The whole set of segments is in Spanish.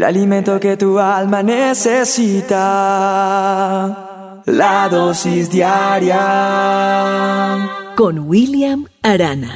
el alimento que tu alma necesita. La dosis diaria. Con William Arana.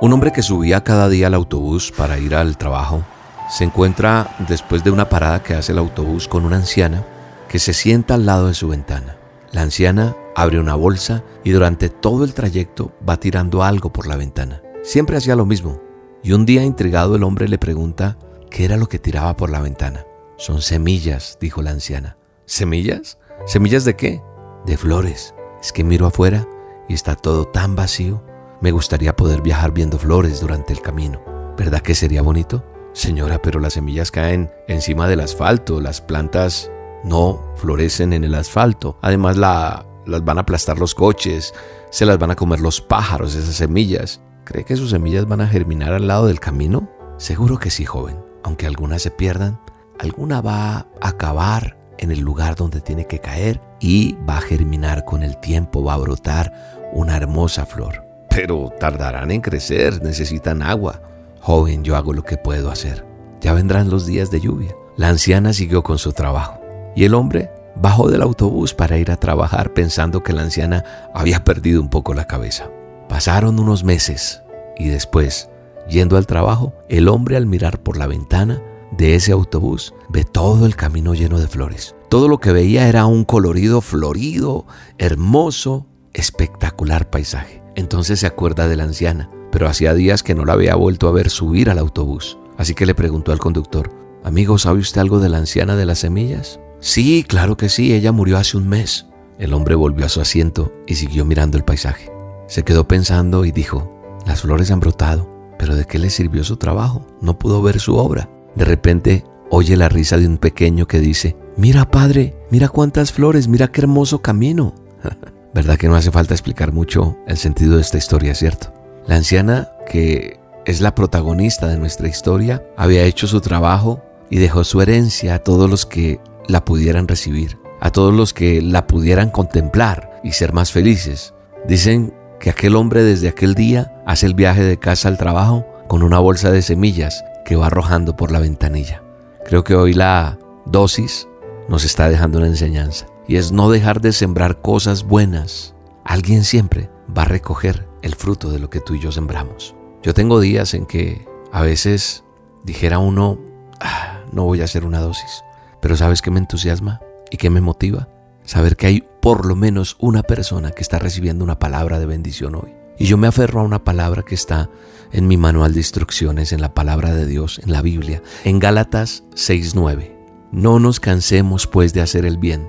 Un hombre que subía cada día al autobús para ir al trabajo se encuentra después de una parada que hace el autobús con una anciana que se sienta al lado de su ventana. La anciana abre una bolsa y durante todo el trayecto va tirando algo por la ventana. Siempre hacía lo mismo. Y un día intrigado el hombre le pregunta qué era lo que tiraba por la ventana. Son semillas, dijo la anciana. ¿Semillas? ¿Semillas de qué? De flores. Es que miro afuera y está todo tan vacío. Me gustaría poder viajar viendo flores durante el camino. ¿Verdad que sería bonito? Señora, pero las semillas caen encima del asfalto, las plantas no florecen en el asfalto. Además la, las van a aplastar los coches, se las van a comer los pájaros, esas semillas. ¿Cree que sus semillas van a germinar al lado del camino? Seguro que sí, joven. Aunque algunas se pierdan, alguna va a acabar en el lugar donde tiene que caer y va a germinar con el tiempo, va a brotar una hermosa flor. Pero tardarán en crecer, necesitan agua. Joven, yo hago lo que puedo hacer. Ya vendrán los días de lluvia. La anciana siguió con su trabajo y el hombre bajó del autobús para ir a trabajar pensando que la anciana había perdido un poco la cabeza. Pasaron unos meses y después, yendo al trabajo, el hombre al mirar por la ventana de ese autobús ve todo el camino lleno de flores. Todo lo que veía era un colorido florido, hermoso, espectacular paisaje. Entonces se acuerda de la anciana, pero hacía días que no la había vuelto a ver subir al autobús. Así que le preguntó al conductor, Amigo, ¿sabe usted algo de la anciana de las semillas? Sí, claro que sí, ella murió hace un mes. El hombre volvió a su asiento y siguió mirando el paisaje. Se quedó pensando y dijo, las flores han brotado, pero ¿de qué le sirvió su trabajo? No pudo ver su obra. De repente oye la risa de un pequeño que dice, mira padre, mira cuántas flores, mira qué hermoso camino. ¿Verdad que no hace falta explicar mucho el sentido de esta historia, cierto? La anciana, que es la protagonista de nuestra historia, había hecho su trabajo y dejó su herencia a todos los que la pudieran recibir, a todos los que la pudieran contemplar y ser más felices. Dicen que aquel hombre desde aquel día hace el viaje de casa al trabajo con una bolsa de semillas que va arrojando por la ventanilla. Creo que hoy la dosis nos está dejando una enseñanza y es no dejar de sembrar cosas buenas. Alguien siempre va a recoger el fruto de lo que tú y yo sembramos. Yo tengo días en que a veces dijera uno, ah, no voy a hacer una dosis. Pero ¿sabes qué me entusiasma y qué me motiva? Saber que hay por lo menos una persona que está recibiendo una palabra de bendición hoy. Y yo me aferro a una palabra que está en mi manual de instrucciones, en la palabra de Dios, en la Biblia, en Gálatas 6:9. No nos cansemos pues de hacer el bien,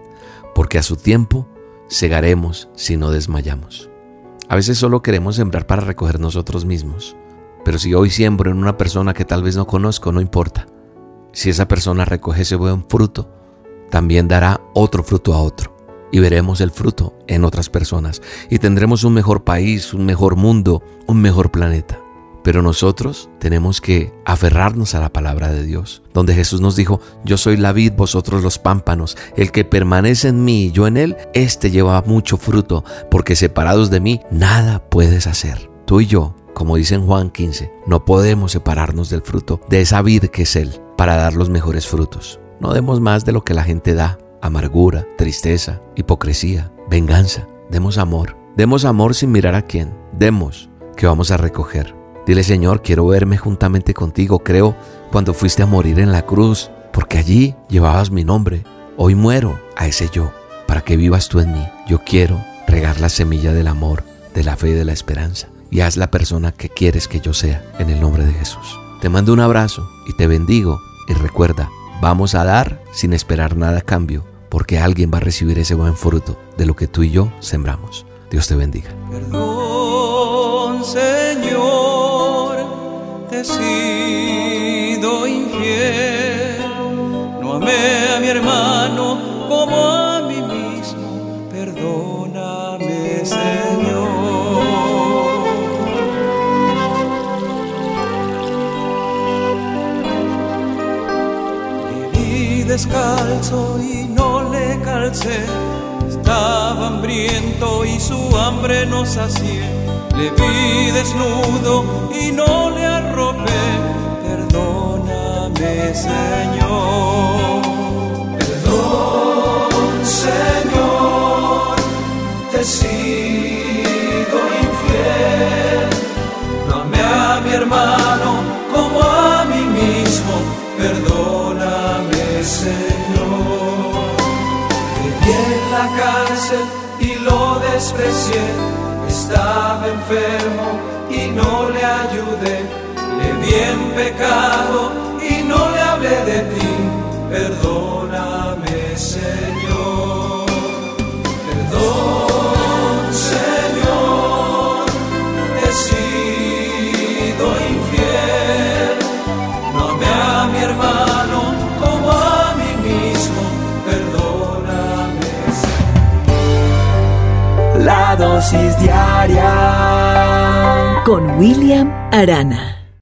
porque a su tiempo segaremos si no desmayamos. A veces solo queremos sembrar para recoger nosotros mismos, pero si hoy siembro en una persona que tal vez no conozco, no importa. Si esa persona recoge ese buen fruto, también dará otro fruto a otro. Y veremos el fruto en otras personas. Y tendremos un mejor país, un mejor mundo, un mejor planeta. Pero nosotros tenemos que aferrarnos a la palabra de Dios, donde Jesús nos dijo, yo soy la vid, vosotros los pámpanos, el que permanece en mí y yo en él, éste lleva mucho fruto, porque separados de mí nada puedes hacer. Tú y yo, como dice en Juan 15, no podemos separarnos del fruto de esa vid que es Él para dar los mejores frutos. No demos más de lo que la gente da, amargura, tristeza, hipocresía, venganza. Demos amor. Demos amor sin mirar a quién. Demos que vamos a recoger. Dile Señor, quiero verme juntamente contigo. Creo cuando fuiste a morir en la cruz, porque allí llevabas mi nombre. Hoy muero a ese yo, para que vivas tú en mí. Yo quiero regar la semilla del amor, de la fe y de la esperanza. Y haz la persona que quieres que yo sea, en el nombre de Jesús. Te mando un abrazo y te bendigo y recuerda, vamos a dar sin esperar nada a cambio, porque alguien va a recibir ese buen fruto de lo que tú y yo sembramos. Dios te bendiga. Perdón, Señor, te he sido infiel. No amé a mi hermano como a mí mismo. Perdóname, Señor. descalzo y estaba hambriento y su hambre no sacié. Le vi desnudo y no le arropé. Perdóname, Señor. estaba enfermo y no le ayudé, le vi en pecado y no le hablé de ti. dosis diaria con William Arana.